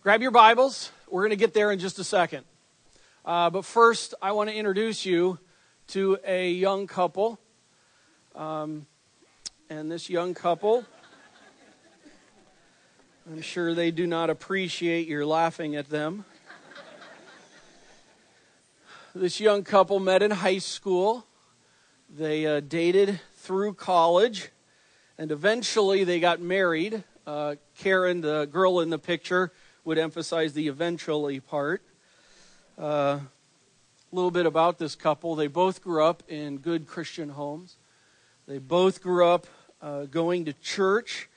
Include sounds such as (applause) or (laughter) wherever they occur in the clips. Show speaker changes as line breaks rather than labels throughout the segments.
Grab your Bibles. We're going to get there in just a second. Uh, but first, I want to introduce you to a young couple. Um, and this young couple, I'm sure they do not appreciate your laughing at them. This young couple met in high school. They uh, dated through college, and eventually they got married. Uh, Karen, the girl in the picture, would emphasize the eventually part. Uh, a little bit about this couple. They both grew up in good Christian homes. They both grew up uh, going to church.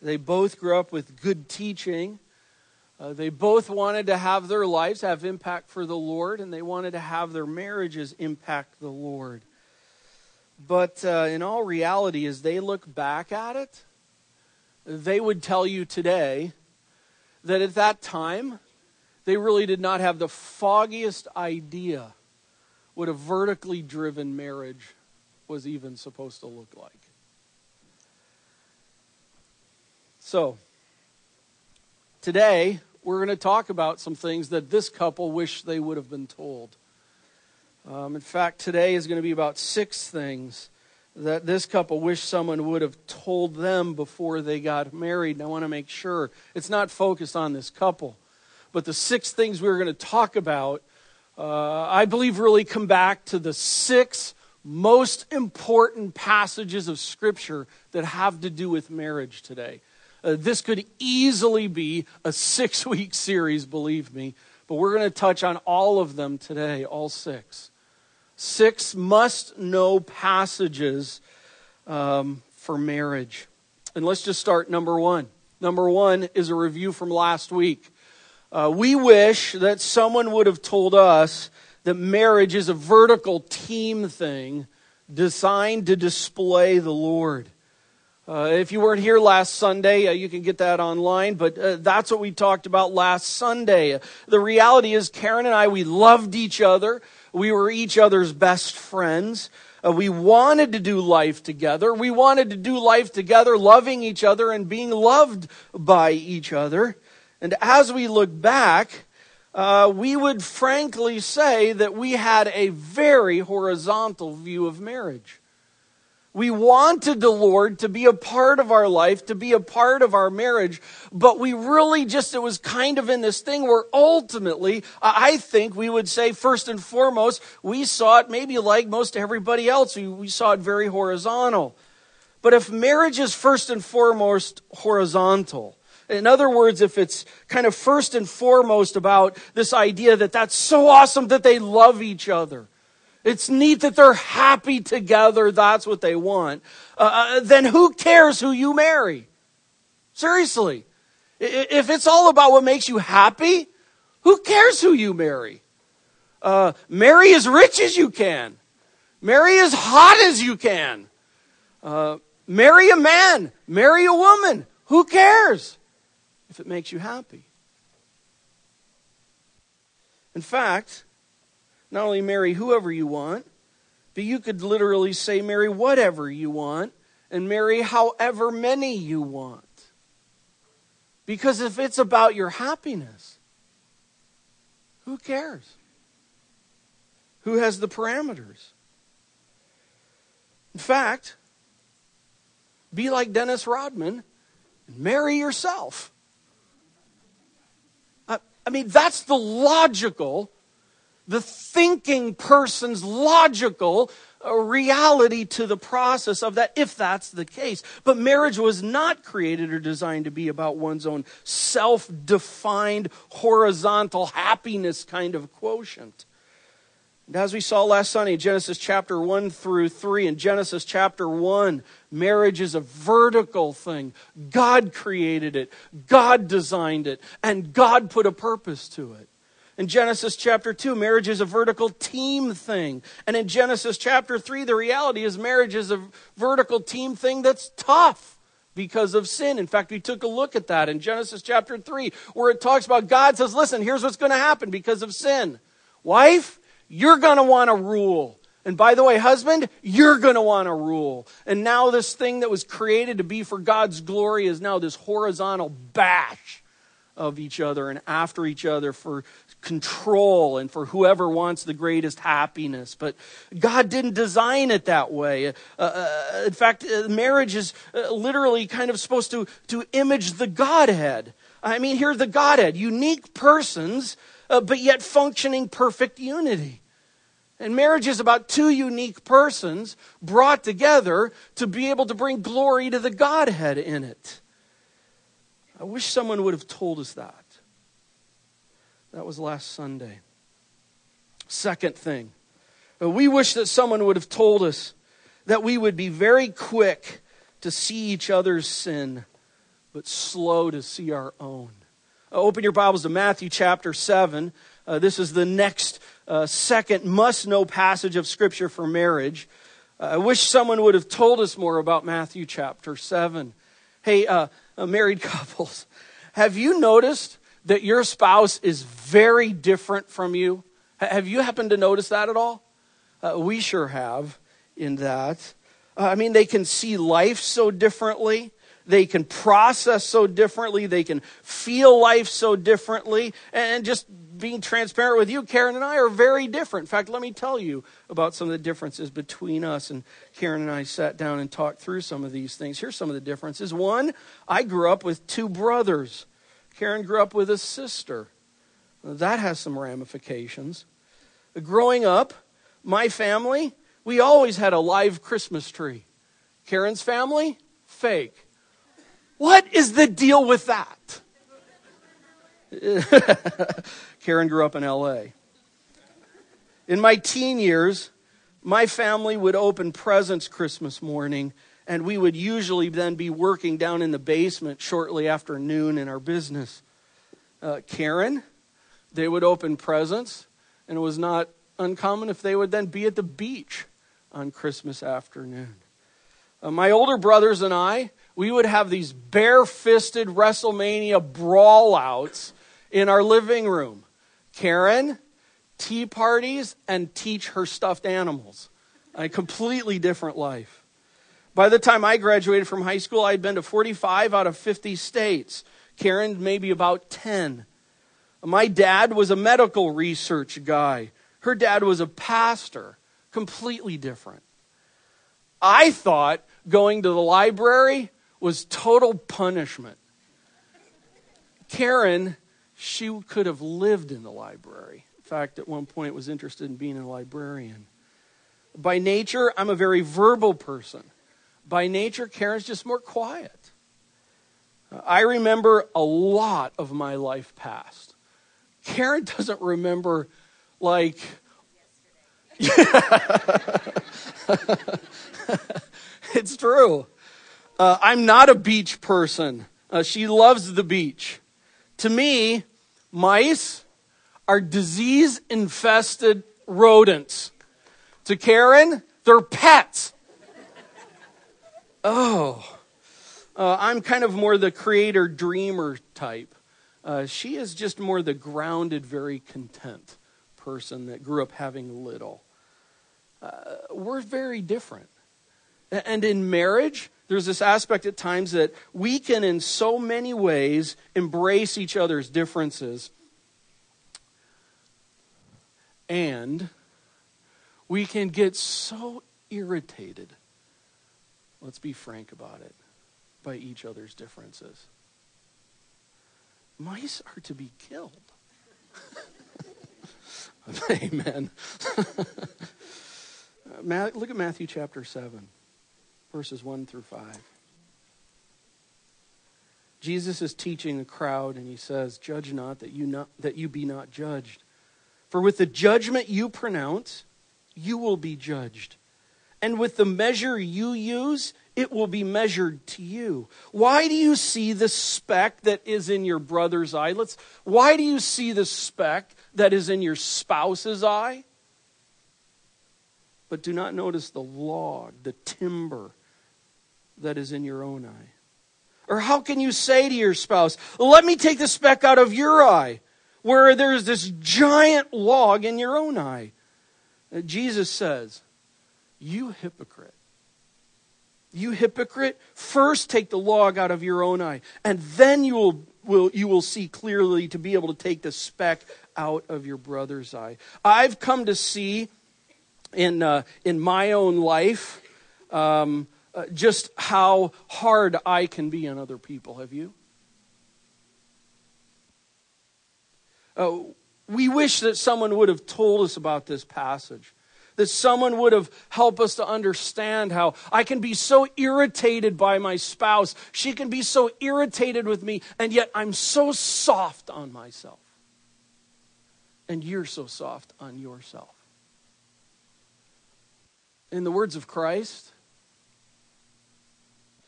They both grew up with good teaching. Uh, they both wanted to have their lives have impact for the Lord, and they wanted to have their marriages impact the Lord. But uh, in all reality, as they look back at it, they would tell you today that at that time, they really did not have the foggiest idea what a vertically driven marriage was even supposed to look like. So, today, we're going to talk about some things that this couple wish they would have been told. Um, in fact, today is going to be about six things that this couple wish someone would have told them before they got married. And I want to make sure it's not focused on this couple. But the six things we are going to talk about, uh, I believe, really come back to the six most important passages of Scripture that have to do with marriage today. Uh, this could easily be a six week series, believe me. But we're going to touch on all of them today, all six six must know passages um, for marriage. And let's just start number one. Number one is a review from last week. Uh, we wish that someone would have told us that marriage is a vertical team thing designed to display the Lord. Uh, if you weren't here last Sunday, uh, you can get that online, but uh, that's what we talked about last Sunday. The reality is, Karen and I, we loved each other. We were each other's best friends. Uh, we wanted to do life together. We wanted to do life together, loving each other and being loved by each other. And as we look back, uh, we would frankly say that we had a very horizontal view of marriage. We wanted the Lord to be a part of our life, to be a part of our marriage, but we really just, it was kind of in this thing where ultimately, I think we would say first and foremost, we saw it maybe like most everybody else. We, we saw it very horizontal. But if marriage is first and foremost horizontal, in other words, if it's kind of first and foremost about this idea that that's so awesome that they love each other, it's neat that they're happy together. That's what they want. Uh, uh, then who cares who you marry? Seriously. If it's all about what makes you happy, who cares who you marry? Uh, marry as rich as you can. Marry as hot as you can. Uh, marry a man. Marry a woman. Who cares if it makes you happy? In fact, not only marry whoever you want, but you could literally say marry whatever you want and marry however many you want. Because if it's about your happiness, who cares? Who has the parameters? In fact, be like Dennis Rodman and marry yourself. I mean, that's the logical the thinking person's logical uh, reality to the process of that, if that's the case. But marriage was not created or designed to be about one's own self defined, horizontal happiness kind of quotient. And as we saw last Sunday, Genesis chapter 1 through 3, in Genesis chapter 1, marriage is a vertical thing. God created it, God designed it, and God put a purpose to it. In Genesis chapter 2, marriage is a vertical team thing. And in Genesis chapter 3, the reality is marriage is a vertical team thing that's tough because of sin. In fact, we took a look at that in Genesis chapter 3, where it talks about God says, listen, here's what's going to happen because of sin. Wife, you're going to want to rule. And by the way, husband, you're going to want to rule. And now this thing that was created to be for God's glory is now this horizontal bash of each other and after each other for control and for whoever wants the greatest happiness. But God didn't design it that way. Uh, uh, in fact, uh, marriage is uh, literally kind of supposed to, to image the Godhead. I mean, here's the Godhead unique persons, uh, but yet functioning perfect unity. And marriage is about two unique persons brought together to be able to bring glory to the Godhead in it. I wish someone would have told us that. That was last Sunday. Second thing, uh, we wish that someone would have told us that we would be very quick to see each other's sin, but slow to see our own. Uh, open your Bibles to Matthew chapter 7. Uh, this is the next uh, second must know passage of Scripture for marriage. Uh, I wish someone would have told us more about Matthew chapter 7. Hey, uh, married (laughs) couples, have you noticed that your spouse is very different from you? Have you happened to notice that at all? Uh, we sure have in that. I mean, they can see life so differently. They can process so differently. They can feel life so differently. And just being transparent with you, Karen and I are very different. In fact, let me tell you about some of the differences between us. And Karen and I sat down and talked through some of these things. Here's some of the differences. One, I grew up with two brothers. Karen grew up with a sister. That has some ramifications. Growing up, my family, we always had a live Christmas tree. Karen's family, fake. What is the deal with that? (laughs) Karen grew up in LA. In my teen years, my family would open presents Christmas morning, and we would usually then be working down in the basement shortly after noon in our business. Uh, Karen, they would open presents, and it was not uncommon if they would then be at the beach on Christmas afternoon. Uh, my older brothers and I, we would have these bare-fisted WrestleMania brawlouts in our living room. Karen, tea parties, and teach her stuffed animals. A completely different life. By the time I graduated from high school, I'd been to 45 out of 50 states. Karen, maybe about 10. My dad was a medical research guy. Her dad was a pastor. Completely different. I thought going to the library was total punishment. Karen, she could have lived in the library. In fact, at one point was interested in being a librarian. By nature, I'm a very verbal person. By nature, Karen's just more quiet. I remember a lot of my life past. Karen (laughs) doesn't remember, like, (laughs) it's true. Uh, I'm not a beach person. Uh, she loves the beach. To me, mice are disease infested rodents. To Karen, they're pets. Oh. Uh, I'm kind of more the creator dreamer type. Uh, she is just more the grounded, very content person that grew up having little. Uh, we're very different. And in marriage, there's this aspect at times that we can, in so many ways, embrace each other's differences. And we can get so irritated, let's be frank about it, by each other's differences. Mice are to be killed. (laughs) Amen. (laughs) Look at Matthew chapter 7 verses 1 through 5. Jesus is teaching the crowd and he says, Judge not that you, not that you be not judged. For with the judgment you pronounce, you will be judged. And with the measure you use, it will be measured to you. Why do you see the speck that is in your brother's eye? Let's, why do you see the speck that is in your spouse's eye? But do not notice the log, the timber that is in your own eye? Or how can you say to your spouse, let me take the speck out of your eye, where there's this giant log in your own eye? Uh, Jesus says, You hypocrite. You hypocrite, first take the log out of your own eye, and then you will will, you will see clearly to be able to take the speck out of your brother's eye. I've come to see in, uh, in my own life um, uh, just how hard I can be on other people. Have you? Uh, we wish that someone would have told us about this passage that someone would have helped us to understand how I can be so irritated by my spouse. She can be so irritated with me, and yet I'm so soft on myself. And you're so soft on yourself. In the words of Christ,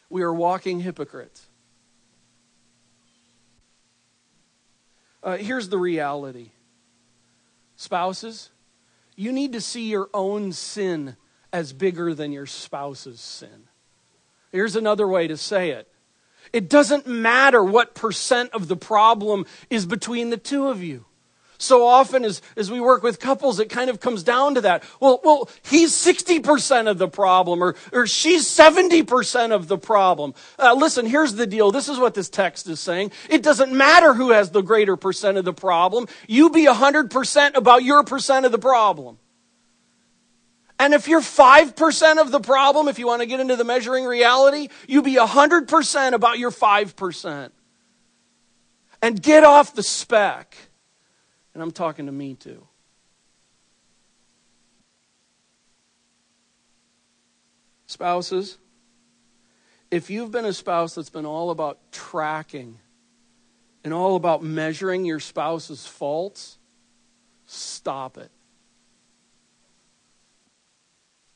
we are walking hypocrites. Uh, here's the reality spouses, you need to see your own sin as bigger than your spouse's sin. Here's another way to say it it doesn't matter what percent of the problem is between the two of you so often as, as we work with couples, it kind of comes down to that. Well, well, he's 60% of the problem or, or she's 70% of the problem. Uh, listen, here's the deal. This is what this text is saying. It doesn't matter who has the greater percent of the problem. You be 100% about your percent of the problem. And if you're 5% of the problem, if you want to get into the measuring reality, you be 100% about your 5%. And get off the speck and I'm talking to me too. Spouses, if you've been a spouse that's been all about tracking and all about measuring your spouse's faults, stop it.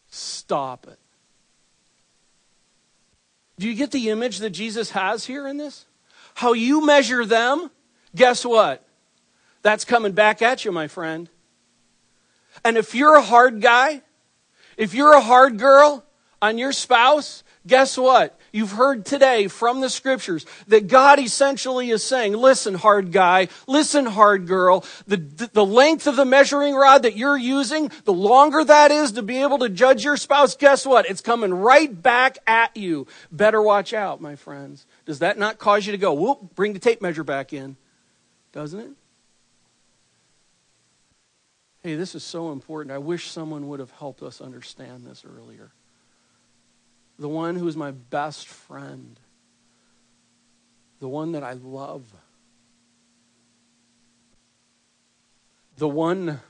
Stop it. Do you get the image that Jesus has here in this? How you measure them, guess what? That's coming back at you, my friend. And if you're a hard guy, if you're a hard girl on your spouse, guess what? You've heard today from the scriptures that God essentially is saying, listen, hard guy, listen, hard girl, the, the length of the measuring rod that you're using, the longer that is to be able to judge your spouse, guess what? It's coming right back at you. Better watch out, my friends. Does that not cause you to go, whoop, bring the tape measure back in? Doesn't it? Hey, this is so important. I wish someone would have helped us understand this earlier. The one who is my best friend, the one that I love, the one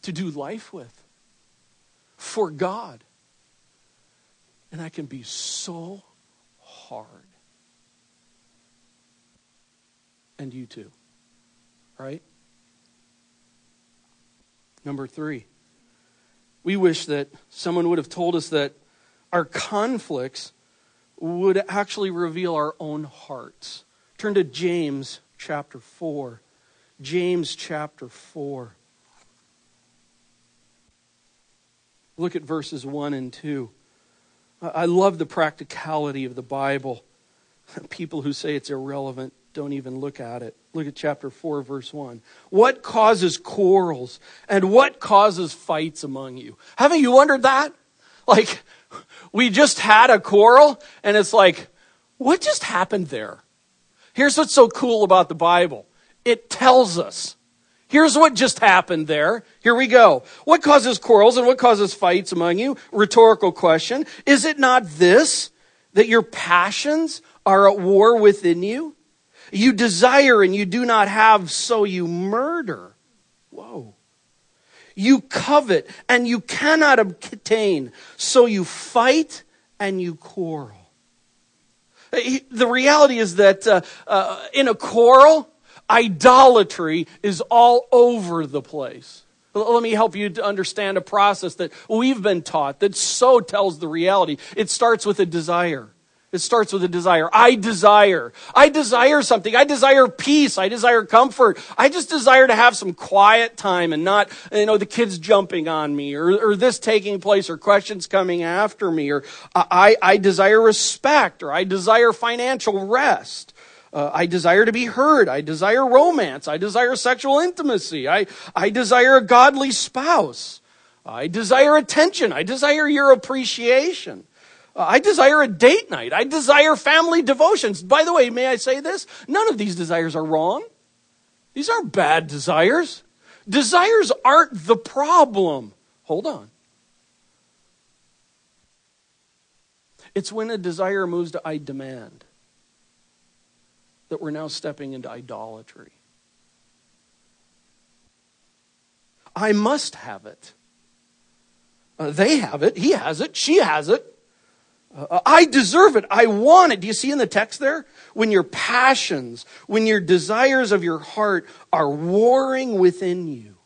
to do life with for God. And I can be so hard. And you too, right? Number three, we wish that someone would have told us that our conflicts would actually reveal our own hearts. Turn to James chapter 4. James chapter 4. Look at verses 1 and 2. I love the practicality of the Bible. (laughs) People who say it's irrelevant don't even look at it. Look at chapter 4, verse 1. What causes quarrels and what causes fights among you? Haven't you wondered that? Like, we just had a quarrel, and it's like, what just happened there? Here's what's so cool about the Bible it tells us. Here's what just happened there. Here we go. What causes quarrels and what causes fights among you? Rhetorical question. Is it not this, that your passions are at war within you? You desire and you do not have, so you murder. Whoa. You covet and you cannot obtain, so you fight and you quarrel. The reality is that uh, uh, in a quarrel, idolatry is all over the place. Let me help you to understand a process that we've been taught that so tells the reality. It starts with a desire. It starts with a desire. I desire. I desire something. I desire peace. I desire comfort. I just desire to have some quiet time and not, you know, the kids jumping on me or, or this taking place or questions coming after me or I, I desire respect or I desire financial rest. Uh, I desire to be heard. I desire romance. I desire sexual intimacy. I, I desire a godly spouse. I desire attention. I desire your appreciation. I desire a date night. I desire family devotions. By the way, may I say this? None of these desires are wrong. These aren't bad desires. Desires aren't the problem. Hold on. It's when a desire moves to I demand that we're now stepping into idolatry. I must have it. Uh, they have it. He has it. She has it. Uh, I deserve it. I want it. Do you see in the text there? When your passions, when your desires of your heart are warring within you,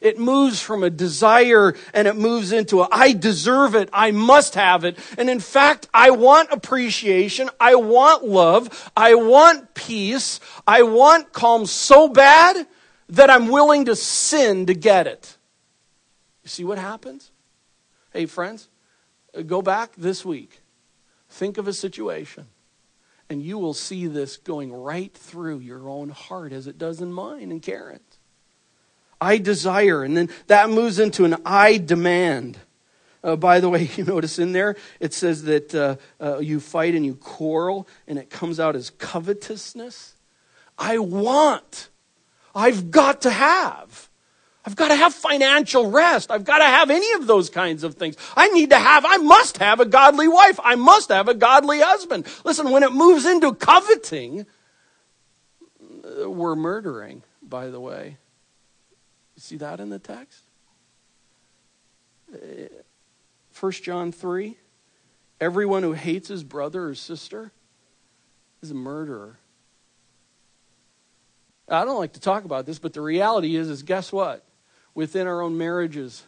it moves from a desire and it moves into a, I deserve it. I must have it. And in fact, I want appreciation. I want love. I want peace. I want calm so bad that I'm willing to sin to get it. You see what happens? Hey, friends, go back this week. Think of a situation, and you will see this going right through your own heart as it does in mine and Karen's. I desire, and then that moves into an I demand. Uh, by the way, (laughs) you notice in there it says that uh, uh, you fight and you quarrel, and it comes out as covetousness. I want. I've got to have. I've got to have financial rest. I've got to have any of those kinds of things. I need to have, I must have a godly wife. I must have a godly husband. Listen, when it moves into coveting, we're murdering, by the way. You see that in the text? 1 uh, John 3 Everyone who hates his brother or sister is a murderer. I don't like to talk about this, but the reality is, is guess what? Within our own marriages,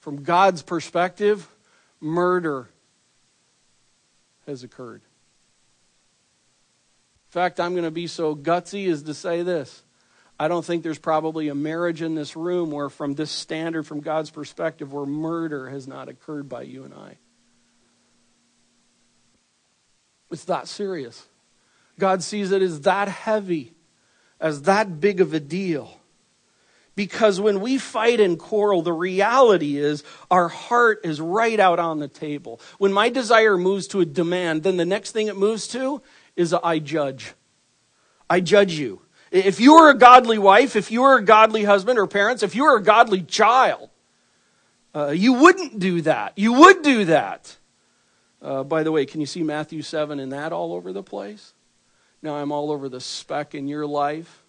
from God's perspective, murder has occurred. In fact, I'm going to be so gutsy as to say this. I don't think there's probably a marriage in this room where, from this standard, from God's perspective, where murder has not occurred by you and I. It's that serious. God sees it as that heavy as that big of a deal. Because when we fight and quarrel, the reality is our heart is right out on the table. When my desire moves to a demand, then the next thing it moves to is a, I judge. I judge you. If you are a godly wife, if you are a godly husband or parents, if you are a godly child, uh, you wouldn't do that. You would do that. Uh, by the way, can you see Matthew 7 and that all over the place? Now I'm all over the speck in your life,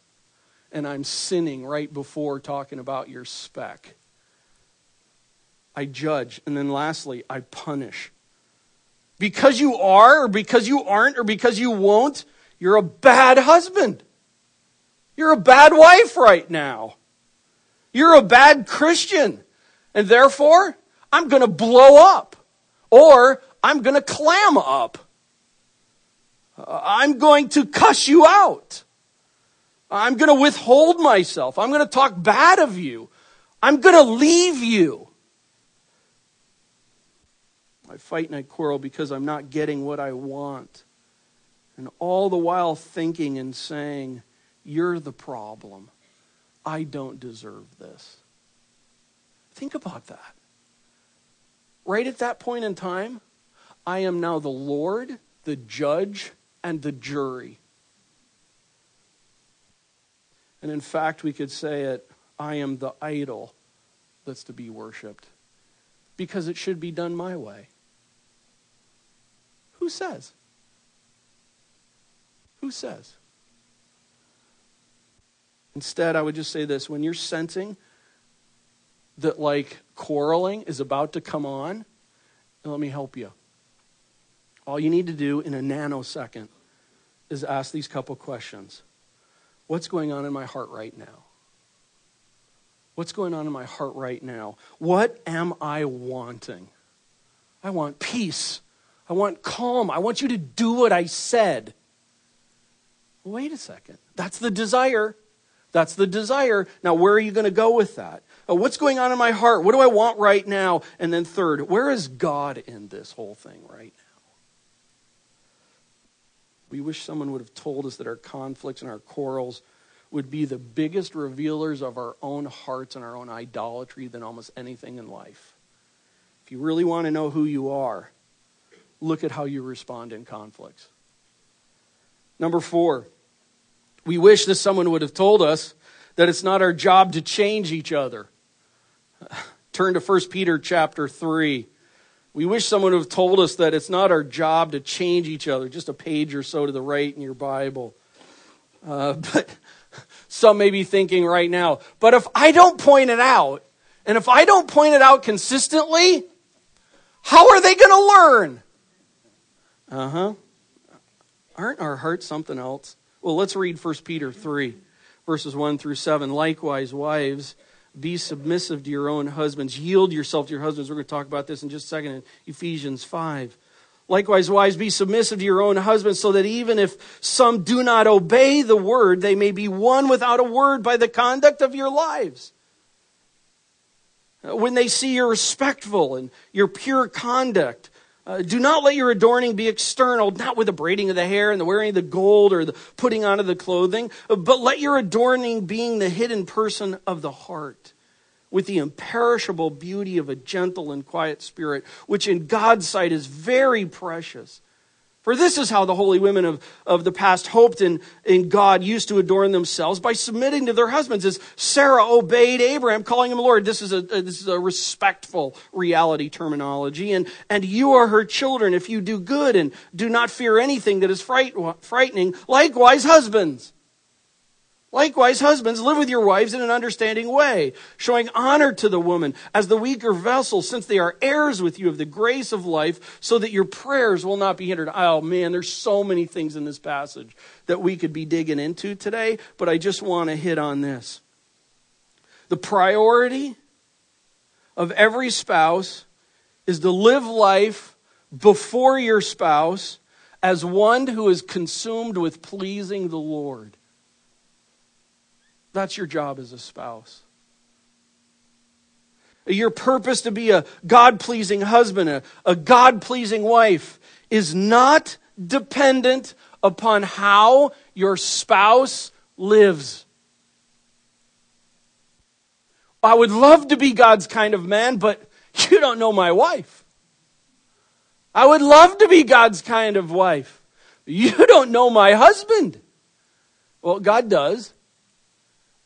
and I'm sinning right before talking about your speck. I judge. And then lastly, I punish. Because you are, or because you aren't, or because you won't, you're a bad husband. You're a bad wife right now. You're a bad Christian. And therefore, I'm going to blow up. Or I'm going to clam up. Uh, I'm going to cuss you out. I'm going to withhold myself. I'm going to talk bad of you. I'm going to leave you. I fight and I quarrel because I'm not getting what I want. And all the while thinking and saying, You're the problem. I don't deserve this. Think about that. Right at that point in time, I am now the Lord, the judge, and the jury. And in fact, we could say it I am the idol that's to be worshiped because it should be done my way. Who says? Who says? Instead, I would just say this when you're sensing that, like, quarreling is about to come on, let me help you. All you need to do in a nanosecond is ask these couple questions What's going on in my heart right now? What's going on in my heart right now? What am I wanting? I want peace. I want calm. I want you to do what I said. Wait a second. That's the desire. That's the desire. Now, where are you going to go with that? Uh, what's going on in my heart? What do I want right now? And then, third, where is God in this whole thing right now? We wish someone would have told us that our conflicts and our quarrels would be the biggest revealers of our own hearts and our own idolatry than almost anything in life. If you really want to know who you are, look at how you respond in conflicts. Number four, we wish that someone would have told us that it's not our job to change each other. (laughs) Turn to 1 Peter chapter 3. We wish someone would have told us that it's not our job to change each other, just a page or so to the right in your Bible. Uh, (laughs) but some may be thinking right now, but if I don't point it out, and if I don't point it out consistently, how are they going to learn? Uh huh. Aren't our hearts something else? Well, let's read 1 Peter 3, verses 1 through 7. Likewise, wives, be submissive to your own husbands. Yield yourself to your husbands. We're going to talk about this in just a second in Ephesians 5. Likewise, wives, be submissive to your own husbands, so that even if some do not obey the word, they may be won without a word by the conduct of your lives. Uh, when they see your respectful and your pure conduct, uh, do not let your adorning be external, not with the braiding of the hair and the wearing of the gold or the putting on of the clothing, but let your adorning being the hidden person of the heart, with the imperishable beauty of a gentle and quiet spirit, which in God's sight is very precious. For this is how the holy women of, of the past hoped in, in God used to adorn themselves by submitting to their husbands, as Sarah obeyed Abraham, calling him Lord. This is a, this is a respectful reality terminology. And, and you are her children if you do good and do not fear anything that is fright, frightening. Likewise, husbands. Likewise, husbands, live with your wives in an understanding way, showing honor to the woman as the weaker vessel, since they are heirs with you of the grace of life, so that your prayers will not be hindered. Oh man, there's so many things in this passage that we could be digging into today, but I just want to hit on this. The priority of every spouse is to live life before your spouse as one who is consumed with pleasing the Lord. That's your job as a spouse. Your purpose to be a God pleasing husband, a, a God pleasing wife, is not dependent upon how your spouse lives. I would love to be God's kind of man, but (laughs) you don't know my wife. I would love to be God's kind of wife. You don't know my husband. Well, God does.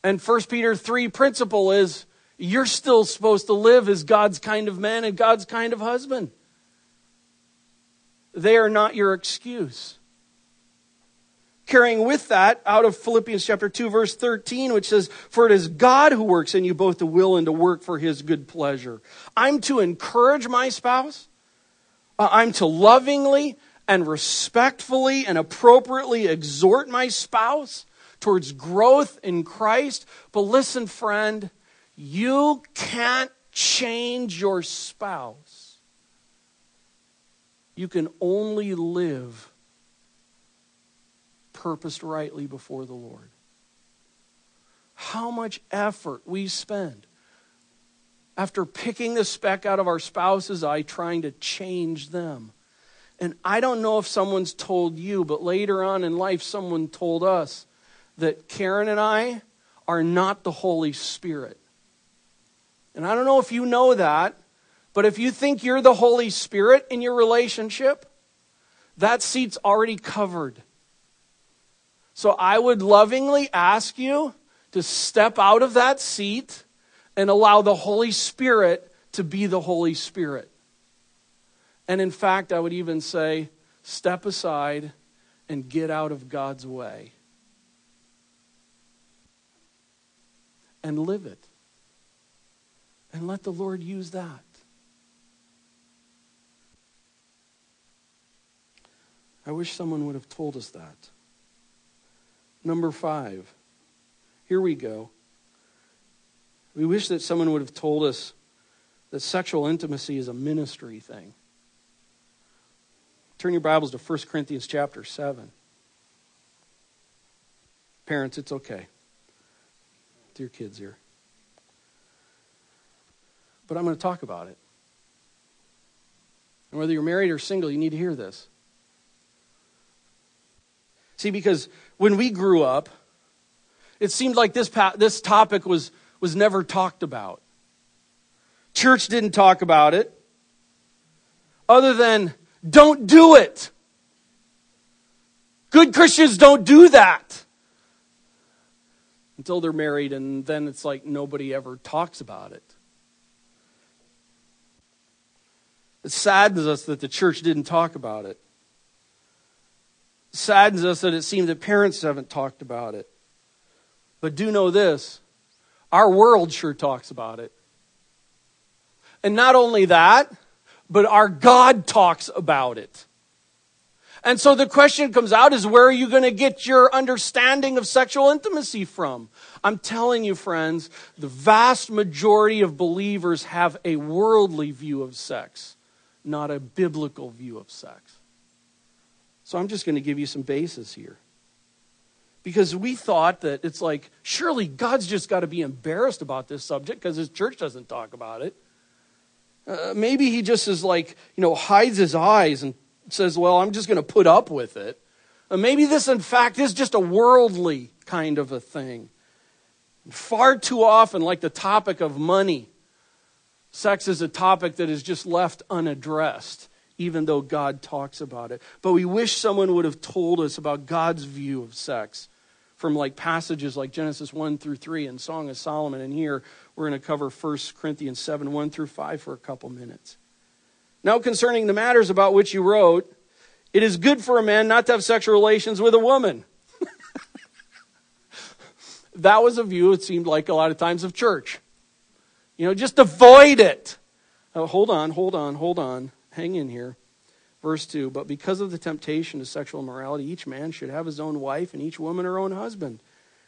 And 1 Peter 3 principle is you're still supposed to live as God's kind of man and God's kind of husband. They are not your excuse. Carrying with that out of Philippians chapter 2 verse 13 which says for it is God who works in you both to will and to work for his good pleasure. I'm to encourage my spouse. Uh, I'm to lovingly and respectfully and appropriately exhort my spouse towards growth in Christ. But listen, friend, you can't change your spouse. You can only live purposed rightly before the Lord. How much effort we spend after picking the speck out of our spouse's eye, trying to change them. And I don't know if someone's told you, but later on in life, someone told us that Karen and I are not the Holy Spirit. And I don't know if you know that, but if you think you're the Holy Spirit in your relationship, that seat's already covered. So I would lovingly ask you to step out of that seat and allow the Holy Spirit to be the Holy Spirit. And in fact, I would even say, step aside and get out of God's way. And live it. And let the Lord use that. I wish someone would have told us that. Number five. Here we go. We wish that someone would have told us that sexual intimacy is a ministry thing. Turn your Bibles to 1 Corinthians chapter 7. Parents, it's okay your kids here. But I'm going to talk about it. And whether you're married or single, you need to hear this. See, because when we grew up, it seemed like this, this topic was, was never talked about. Church didn't talk about it, other than Don't do it. Good Christians don't do that until they're married, and then it's like nobody ever talks about it. It saddens us that the church didn't talk about it. it. Saddens us that it seems that parents haven't talked about it. But do know this our world sure talks about it. And not only that, but our God talks about it. And so the question comes out is where are you going to get your understanding of sexual intimacy from? I'm telling you, friends, the vast majority of believers have a worldly view of sex, not a biblical view of sex. So I'm just going to give you some basis here. Because we thought that it's like, surely God's just got to be embarrassed about this subject because his church doesn't talk about it. Uh, maybe he just is like, you know, hides his eyes and says, well, I'm just going to put up with it. Uh, maybe this, in fact, is just a worldly kind of a thing. Far too often, like the topic of money, sex is a topic that is just left unaddressed, even though God talks about it. But we wish someone would have told us about God's view of sex from like passages like Genesis 1 through 3 and Song of Solomon. And here we're going to cover 1 Corinthians 7 1 through 5 for a couple minutes. Now, concerning the matters about which you wrote, it is good for a man not to have sexual relations with a woman. (laughs) that was a view, it seemed like a lot of times, of church. You know, just avoid it. Oh, hold on, hold on, hold on. Hang in here. Verse 2 But because of the temptation to sexual immorality, each man should have his own wife and each woman her own husband.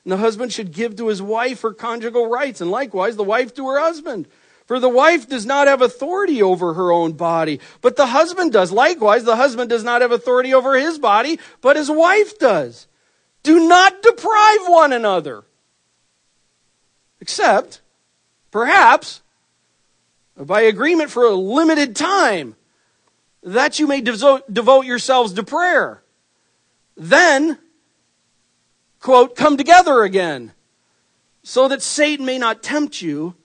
And the husband should give to his wife her conjugal rights, and likewise the wife to her husband. For the wife does not have authority over her own body, but the husband does. Likewise, the husband does not have authority over his body, but his wife does. Do not deprive one another. Except, perhaps, by agreement for a limited time, that you may devote, yourselves to prayer. Then, quote, come together again, so that Satan may not tempt you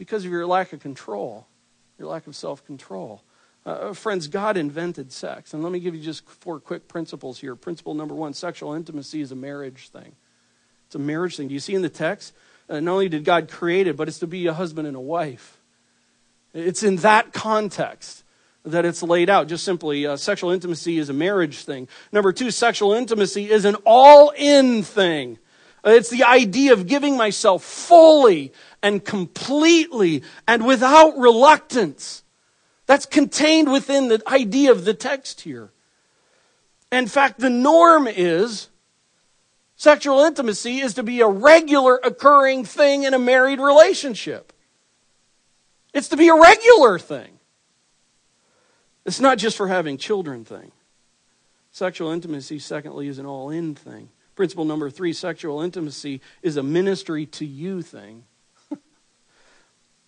because of your lack of control, your lack of self control. Uh, uh, friends, God invented sex. And let me give you just four quick principles here. Principle number one sexual intimacy is a marriage thing. It's a marriage thing. Do you see in the text? Uh, not only did God create it, but it's to be a husband and a wife. It's in that context that it's laid out. Just simply, uh, sexual intimacy is a marriage thing. Number two, sexual intimacy is an all in thing. Uh, it's the idea of giving myself fully and completely and without reluctance. That's contained within the idea of the text here. In fact, the norm is sexual intimacy is to be a regular occurring thing in a married relationship. It's to be a regular thing. It's not just for having children thing. Sexual intimacy, secondly, is an all in thing. Principle number three sexual intimacy is a ministry to you thing.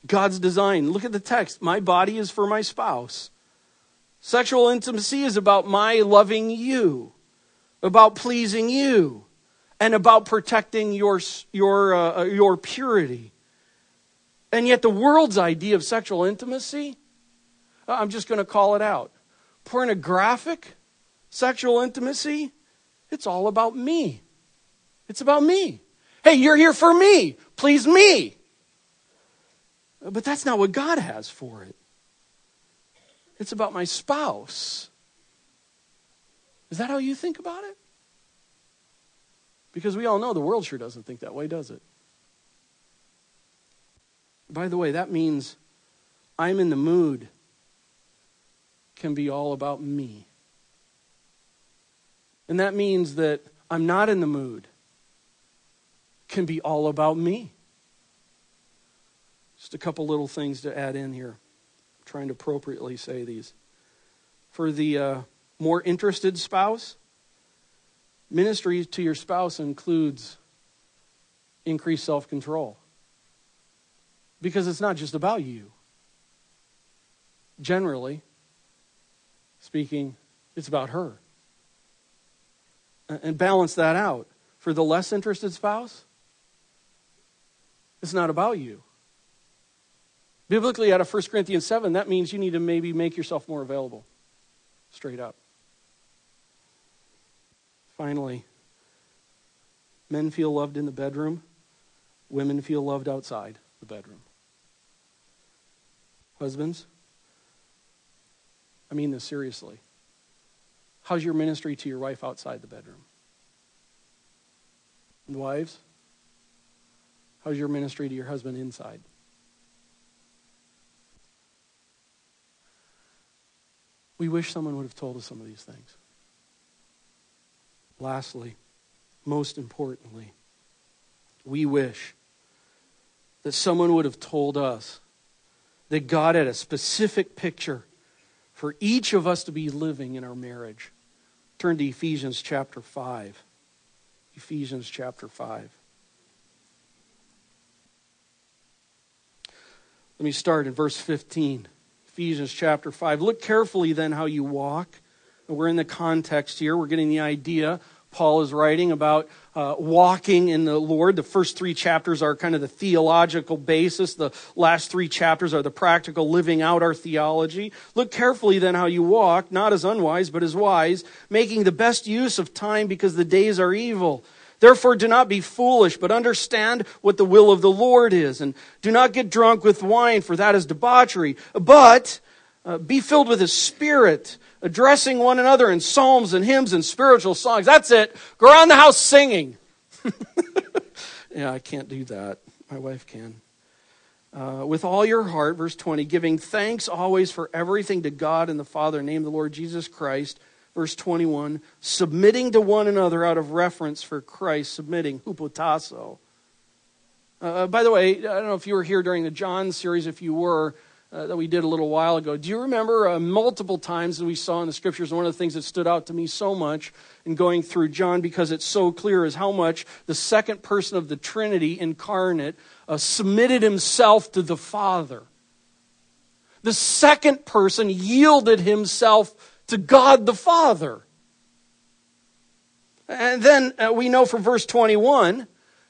God's design. Look at the text. My body is for my spouse. Sexual intimacy is about my loving you, about pleasing you, and about protecting your, your, uh, uh, your purity. And yet, the world's idea of sexual intimacy, uh, I'm just going to call it out pornographic sexual intimacy, it's all about me. It's about me. Hey, you're here for me. Please me. But that's not what God has for it. It's about my spouse. Is that how you think about it? Because we all know the world sure doesn't think that way, does it? By the way, that means I'm in the mood can be all about me. And that means that I'm not in the mood can be all about me. Just a couple little things to add in here. I'm trying to appropriately say these. For the uh, more interested spouse, ministry to your spouse includes increased self control. Because it's not just about you. Generally speaking, it's about her. And balance that out. For the less interested spouse, it's not about you. Biblically, out of 1 Corinthians 7, that means you need to maybe make yourself more available. straight up. Finally, men feel loved in the bedroom, women feel loved outside the bedroom. Husbands, I mean this seriously. How's your ministry to your wife outside the bedroom? And wives, how's your ministry to your husband inside? We wish someone would have told us some of these things. Lastly, most importantly, we wish that someone would have told us that God had a specific picture for each of us to be living in our marriage. Turn to Ephesians chapter 5. Ephesians chapter 5. Let me start in verse 15. Ephesians chapter 5. Look carefully then how you walk. We're in the context here. We're getting the idea Paul is writing about uh, walking in the Lord. The first three chapters are kind of the theological basis. The last three chapters are the practical living out our theology. Look carefully then how you walk, not as unwise, but as wise, making the best use of time because the days are evil. Therefore, do not be foolish, but understand what the will of the Lord is. And do not get drunk with wine, for that is debauchery. But uh, be filled with His Spirit addressing one another in psalms and hymns and spiritual songs. That's it. Go around the house singing. (laughs) yeah, I can't do that. My wife can. Uh, with all your heart, verse 20, giving thanks always for everything to God and the Father, in the name of the Lord Jesus Christ. Verse 21, submitting to one another out of reference for Christ, submitting, hupotasso. Uh, by the way, I don't know if you were here during the John series. If you were, uh, that we did a little while ago. Do you remember uh, multiple times that we saw in the scriptures? One of the things that stood out to me so much in going through John because it's so clear is how much the second person of the Trinity incarnate uh, submitted himself to the Father. The second person yielded himself to God the Father. And then uh, we know from verse 21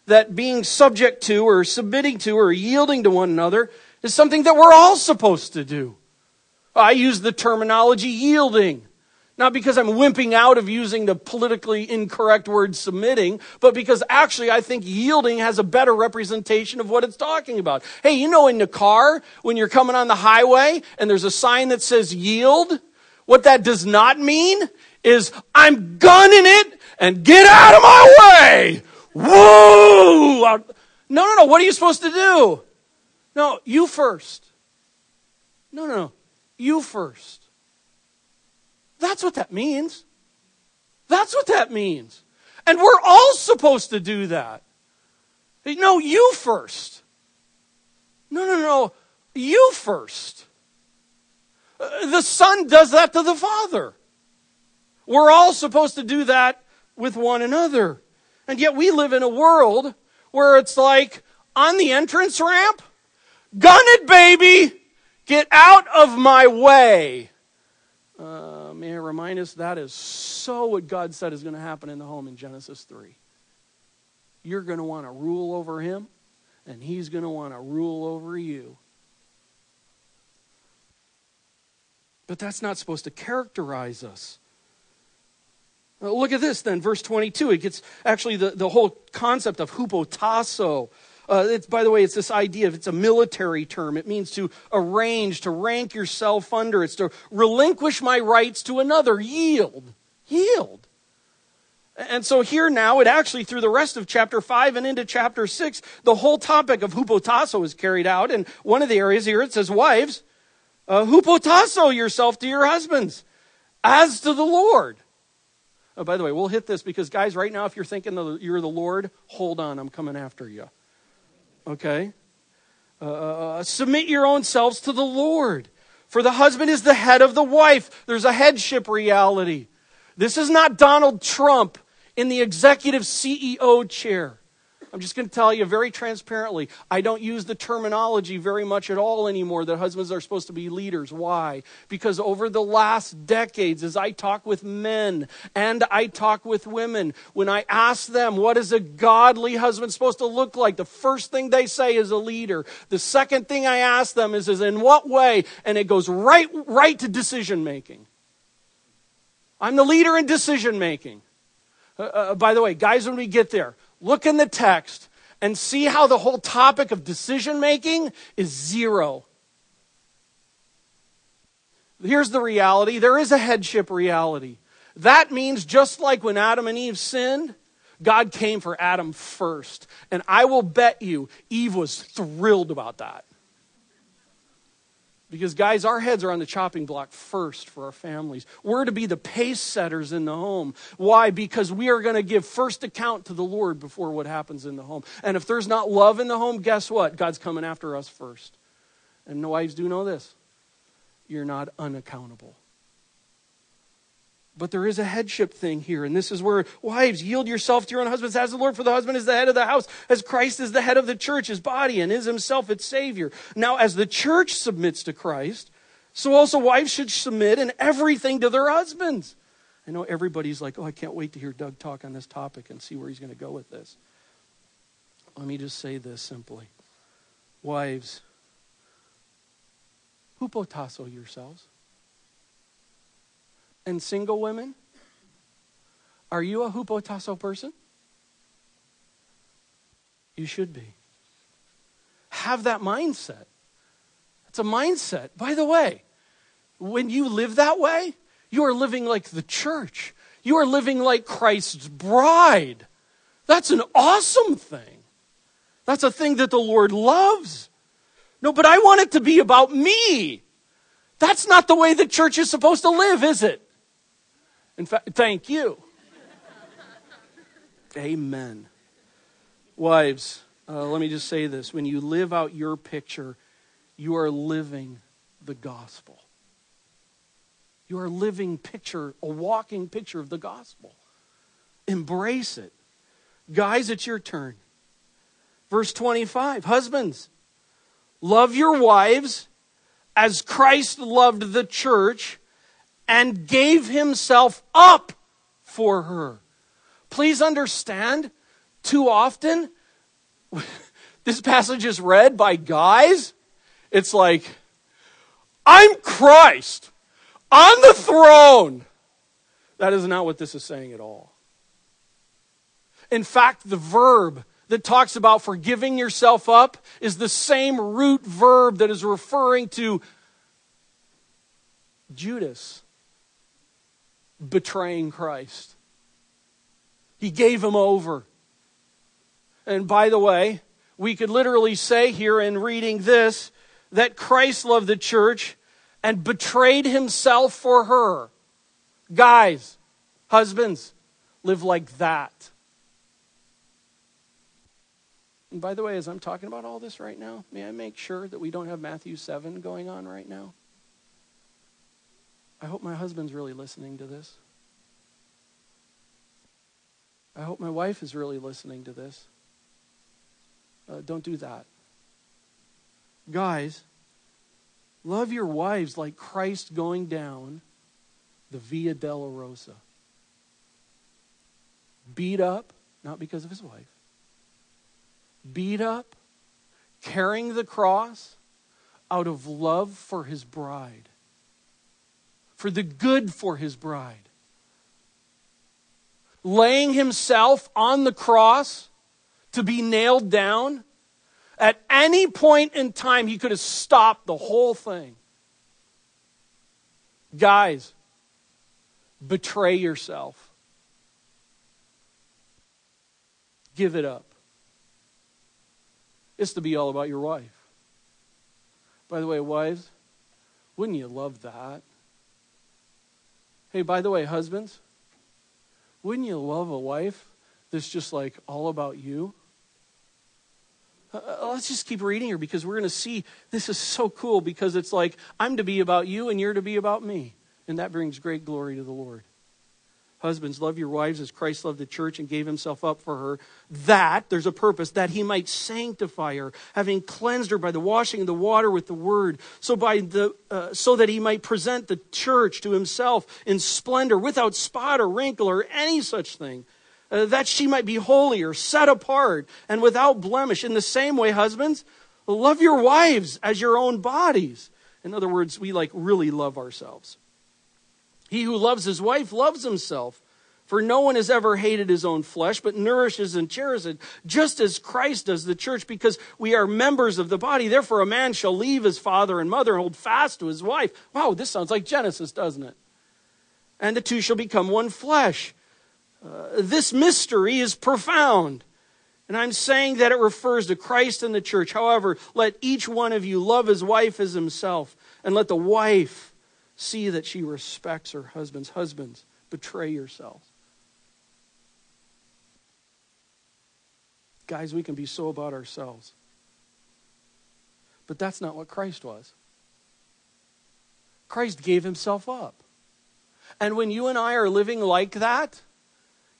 that being subject to or submitting to or yielding to one another is something that we're all supposed to do. I use the terminology yielding. Not because I'm wimping out of using the politically incorrect word submitting, but because actually I think yielding has a better representation of what it's talking about. Hey, you know, in the car, when you're coming on the highway and there's a sign that says yield, what that does not mean is I'm gunning it and get out of my way. Whoa! No, no, no. What are you supposed to do? No, you first. No, no, no. You first. That's what that means. That's what that means. And we're all supposed to do that. No, you first. No, no, no. You first. The Son does that to the Father. We're all supposed to do that with one another. And yet we live in a world where it's like on the entrance ramp, Gun it, baby! Get out of my way. Uh, may I remind us that is so what God said is going to happen in the home in Genesis 3. You're going to want to rule over him, and he's going to want to rule over you. But that's not supposed to characterize us. Look at this then, verse 22. It gets actually the, the whole concept of hupotasso uh, it's, by the way, it's this idea of it's a military term. It means to arrange, to rank yourself under. It's to relinquish my rights to another. Yield. Yield. And so here now, it actually, through the rest of chapter 5 and into chapter 6, the whole topic of hupotasso is carried out. And one of the areas here, it says, Wives, uh, hupotasso yourself to your husbands, as to the Lord. Oh, by the way, we'll hit this because, guys, right now, if you're thinking you're the Lord, hold on, I'm coming after you okay? Uh, uh, uh, submit your own selves to the Lord. For the husband is the head of the wife. There's a headship reality. This is not Donald Trump in the executive CEO chair. I'm just going to tell you very transparently I don't use the terminology very much at all anymore that husbands are supposed to be leaders. Why? Because over the last decades, as I talk with men and I talk with women, when I ask them what is a godly husband supposed to look like, the first thing they say is a leader. The second thing I ask them is, is in what way? And it goes right, right to decision making. I'm the leader in decision making. Uh, uh, by the way, guys, when we get there, look in the text and see how the whole topic of decision making is zero. Here's the reality there is a headship reality. That means just like when Adam and Eve sinned, God came for Adam first. And I will bet you Eve was thrilled about that. Because, guys, our heads are on the chopping block first for our families. We're to be the pace setters in the home. Why? Because we are going to give first account to the Lord before what happens in the home. And if there's not love in the home, guess what? God's coming after us first. And wives do know this you're not unaccountable. But there is a headship thing here, and this is where wives yield yourself to your own husbands as the Lord, for the husband is the head of the house, as Christ is the head of the church, his body, and is himself its Savior. Now, as the church submits to Christ, so also wives should submit in everything to their husbands. I know everybody's like, oh, I can't wait to hear Doug talk on this topic and see where he's going to go with this. Let me just say this simply Wives, hupotasso yourselves. And single women, are you a hupotasso person? You should be. Have that mindset. It's a mindset. By the way, when you live that way, you are living like the church. You are living like Christ's bride. That's an awesome thing. That's a thing that the Lord loves. No, but I want it to be about me. That's not the way the church is supposed to live, is it? In fact, thank you. Amen. Wives, uh, let me just say this. When you live out your picture, you are living the gospel. You are a living picture, a walking picture of the gospel. Embrace it. Guys, it's your turn. Verse 25 Husbands, love your wives as Christ loved the church and gave himself up for her. Please understand, too often, (laughs) this passage is read by guys. It's like, I'm Christ on the throne. That is not what this is saying at all. In fact, the verb that talks about forgiving yourself up is the same root verb that is referring to Judas betraying Christ. He gave him over. And by the way, we could literally say here in reading this that Christ loved the church and betrayed himself for her. Guys, husbands, live like that. And by the way, as I'm talking about all this right now, may I make sure that we don't have Matthew 7 going on right now? I hope my husband's really listening to this. I hope my wife is really listening to this. Uh, don't do that. Guys, love your wives like Christ going down the Via Dolorosa. Beat up, not because of his wife, beat up, carrying the cross out of love for his bride for the good for his bride. Laying himself on the cross to be nailed down. At any point in time, he could have stopped the whole thing. Guys, betray yourself. Give it up. It's to be all about your wife. By the way, wives, wouldn't you love that? Hey, by the way, husbands, wouldn't you love a wife that's just like all about you? Uh, uh let's just keep reading here because we're going to see this is so cool because it's like I'm to be about you and you're to be about me. And that brings great glory to the Lord. Husbands, love your wives as Christ loved the church and gave himself up for her. That, there's a purpose, that he might sanctify her, having cleansed her by the washing of the water with the word, so, by the, uh, so that he might present the church to himself in splendor, without spot or wrinkle or any such thing. Uh, that she might be holy or set apart and without blemish. In the same way, husbands, love your wives as your own bodies. In other words, we like really love ourselves. He who loves his wife loves himself. For no one has ever hated his own flesh, but nourishes and cherishes it, just as Christ does the church, because we are members of the body. Therefore, a man shall leave his father and mother and hold fast to his wife. Wow, this sounds like Genesis, doesn't it? And the two shall become one flesh. Uh, this mystery is profound. And I'm saying that it refers to Christ and the church. However, let each one of you love his wife as himself, and let the wife see that she respects her husband's husbands. Betray yourselves. Guys, we can be so about ourselves. But that's not what Christ was. Christ gave himself up. And when you and I are living like that,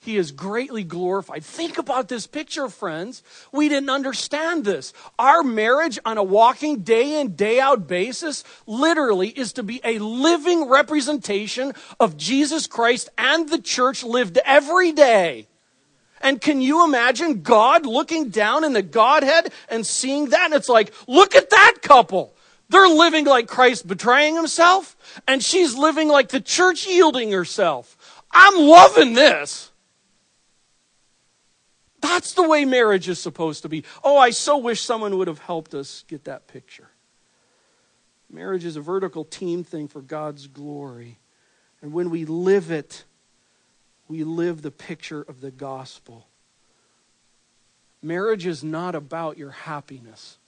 he is greatly glorified. Think about this picture, friends. We didn't understand this. Our marriage on a walking day in, day out basis literally is to be a living representation of Jesus Christ and the church lived every day. And can you imagine God looking down in the Godhead and seeing that? And it's like, look at that couple. They're living like Christ betraying himself, and she's living like the church yielding herself. I'm loving this. That's the way marriage is supposed to be. Oh, I so wish someone would have helped us get that picture. Marriage is a vertical team thing for God's glory. And when we live it, we live the picture of the gospel. Marriage is not about your happiness.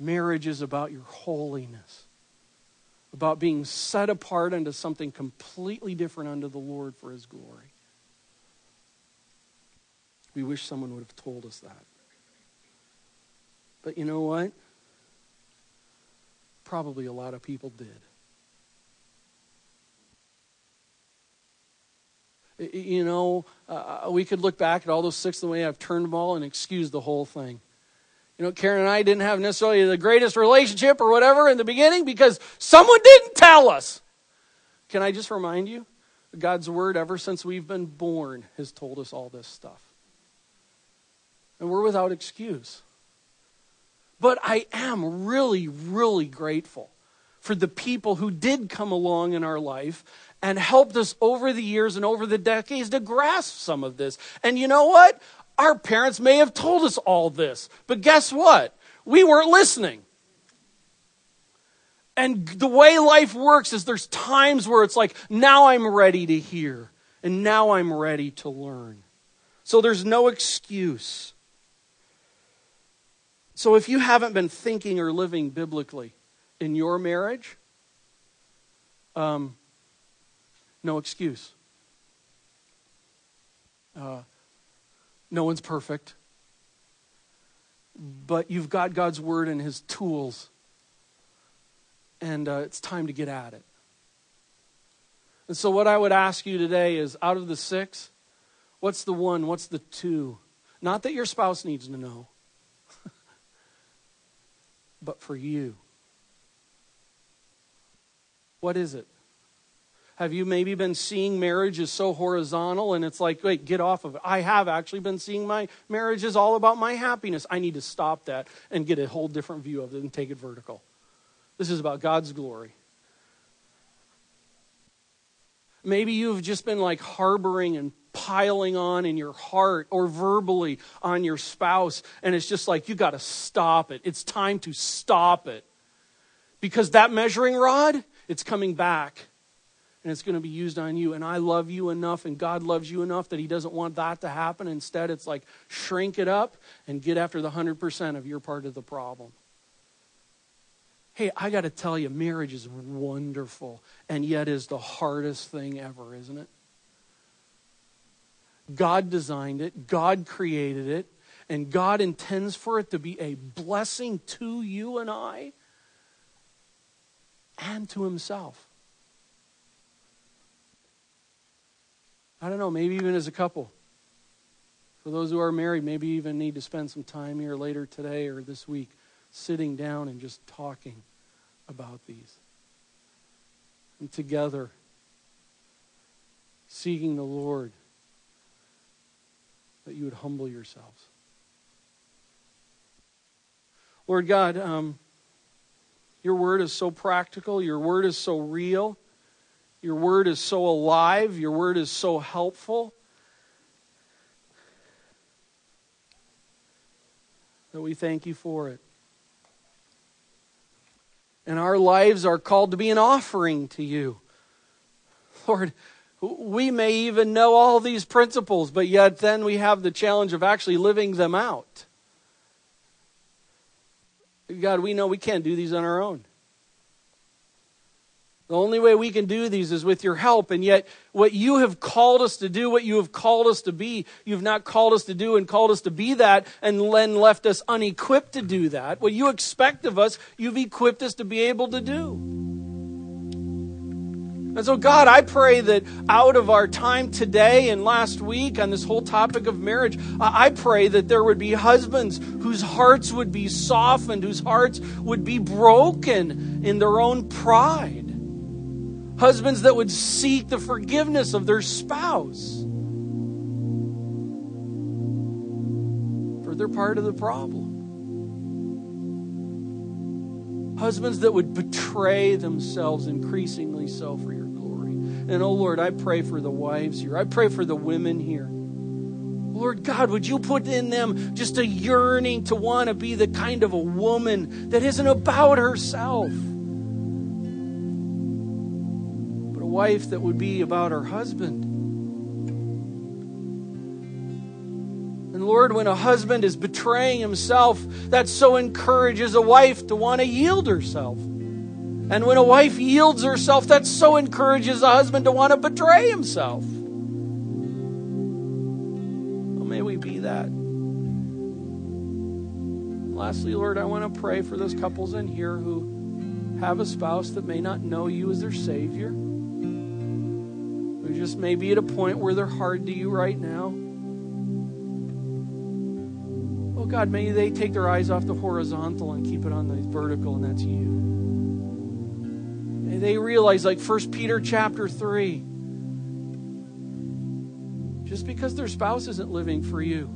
Marriage is about your holiness, about being set apart into something completely different unto the Lord for His glory. We wish someone would have told us that. But you know what? Probably a lot of people did. You know, uh, we could look back at all those six the way I've turned them all and excuse the whole thing. You know, Karen and I didn't have necessarily the greatest relationship or whatever in the beginning because someone didn't tell us. Can I just remind you? God's word, ever since we've been born, has told us all this stuff. And we're without excuse. But I am really, really grateful for the people who did come along in our life and helped us over the years and over the decades to grasp some of this. And you know what? Our parents may have told us all this, but guess what? We weren't listening. And the way life works is there's times where it's like, now I'm ready to hear, and now I'm ready to learn. So there's no excuse. So if you haven't been thinking or living biblically in your marriage, um, no excuse. Uh, no one's perfect. But you've got God's word and his tools. And uh, it's time to get at it. And so, what I would ask you today is out of the six, what's the one? What's the two? Not that your spouse needs to know, but for you. What is it? Have you maybe been seeing marriage as so horizontal and it's like, wait, get off of it? I have actually been seeing my marriage is all about my happiness. I need to stop that and get a whole different view of it and take it vertical. This is about God's glory. Maybe you've just been like harboring and piling on in your heart or verbally on your spouse, and it's just like, you got to stop it. It's time to stop it. Because that measuring rod, it's coming back and it's going to be used on you. And I love you enough, and God loves you enough that He doesn't want that to happen. Instead, it's like shrink it up and get after the 100% of your part of the problem. Hey, I got to tell you, marriage is wonderful, and yet is the hardest thing ever, isn't it? God designed it, God created it, and God intends for it to be a blessing to you and I and to Himself. I don't know, maybe even as a couple. For those who are married, maybe even need to spend some time here later today or this week sitting down and just talking about these. And together, seeking the Lord, that you would humble yourselves. Lord God, um, your word is so practical, your word is so real. Your word is so alive, your word is so helpful. That we thank you for it. And our lives are called to be an offering to you. Lord, we may even know all these principles, but yet then we have the challenge of actually living them out. God, we know we can't do these on our own. The only way we can do these is with your help. And yet, what you have called us to do, what you have called us to be, you've not called us to do and called us to be that and then left us unequipped to do that. What you expect of us, you've equipped us to be able to do. And so, God, I pray that out of our time today and last week on this whole topic of marriage, I pray that there would be husbands whose hearts would be softened, whose hearts would be broken in their own pride. Husbands that would seek the forgiveness of their spouse. For they're part of the problem. Husbands that would betray themselves increasingly so for your and oh Lord, I pray for the wives here. I pray for the women here. Lord God, would you put in them just a yearning to want to be the kind of a woman that isn't about herself, but a wife that would be about her husband? And Lord, when a husband is betraying himself, that so encourages a wife to want to yield herself. And when a wife yields herself, that so encourages a husband to want to betray himself. Well, may we be that. lastly, Lord, I want to pray for those couples in here who have a spouse that may not know you as their Savior, who just may be at a point where they're hard to you right now. Oh God, may they take their eyes off the horizontal and keep it on the vertical, and that's you they realize, like 1 Peter chapter 3, just because their spouse isn't living for you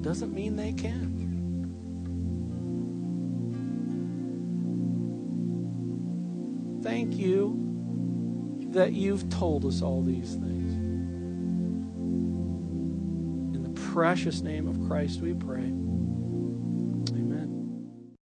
doesn't mean they can't. Thank you that you've told us all these things. In the precious name of Christ we pray.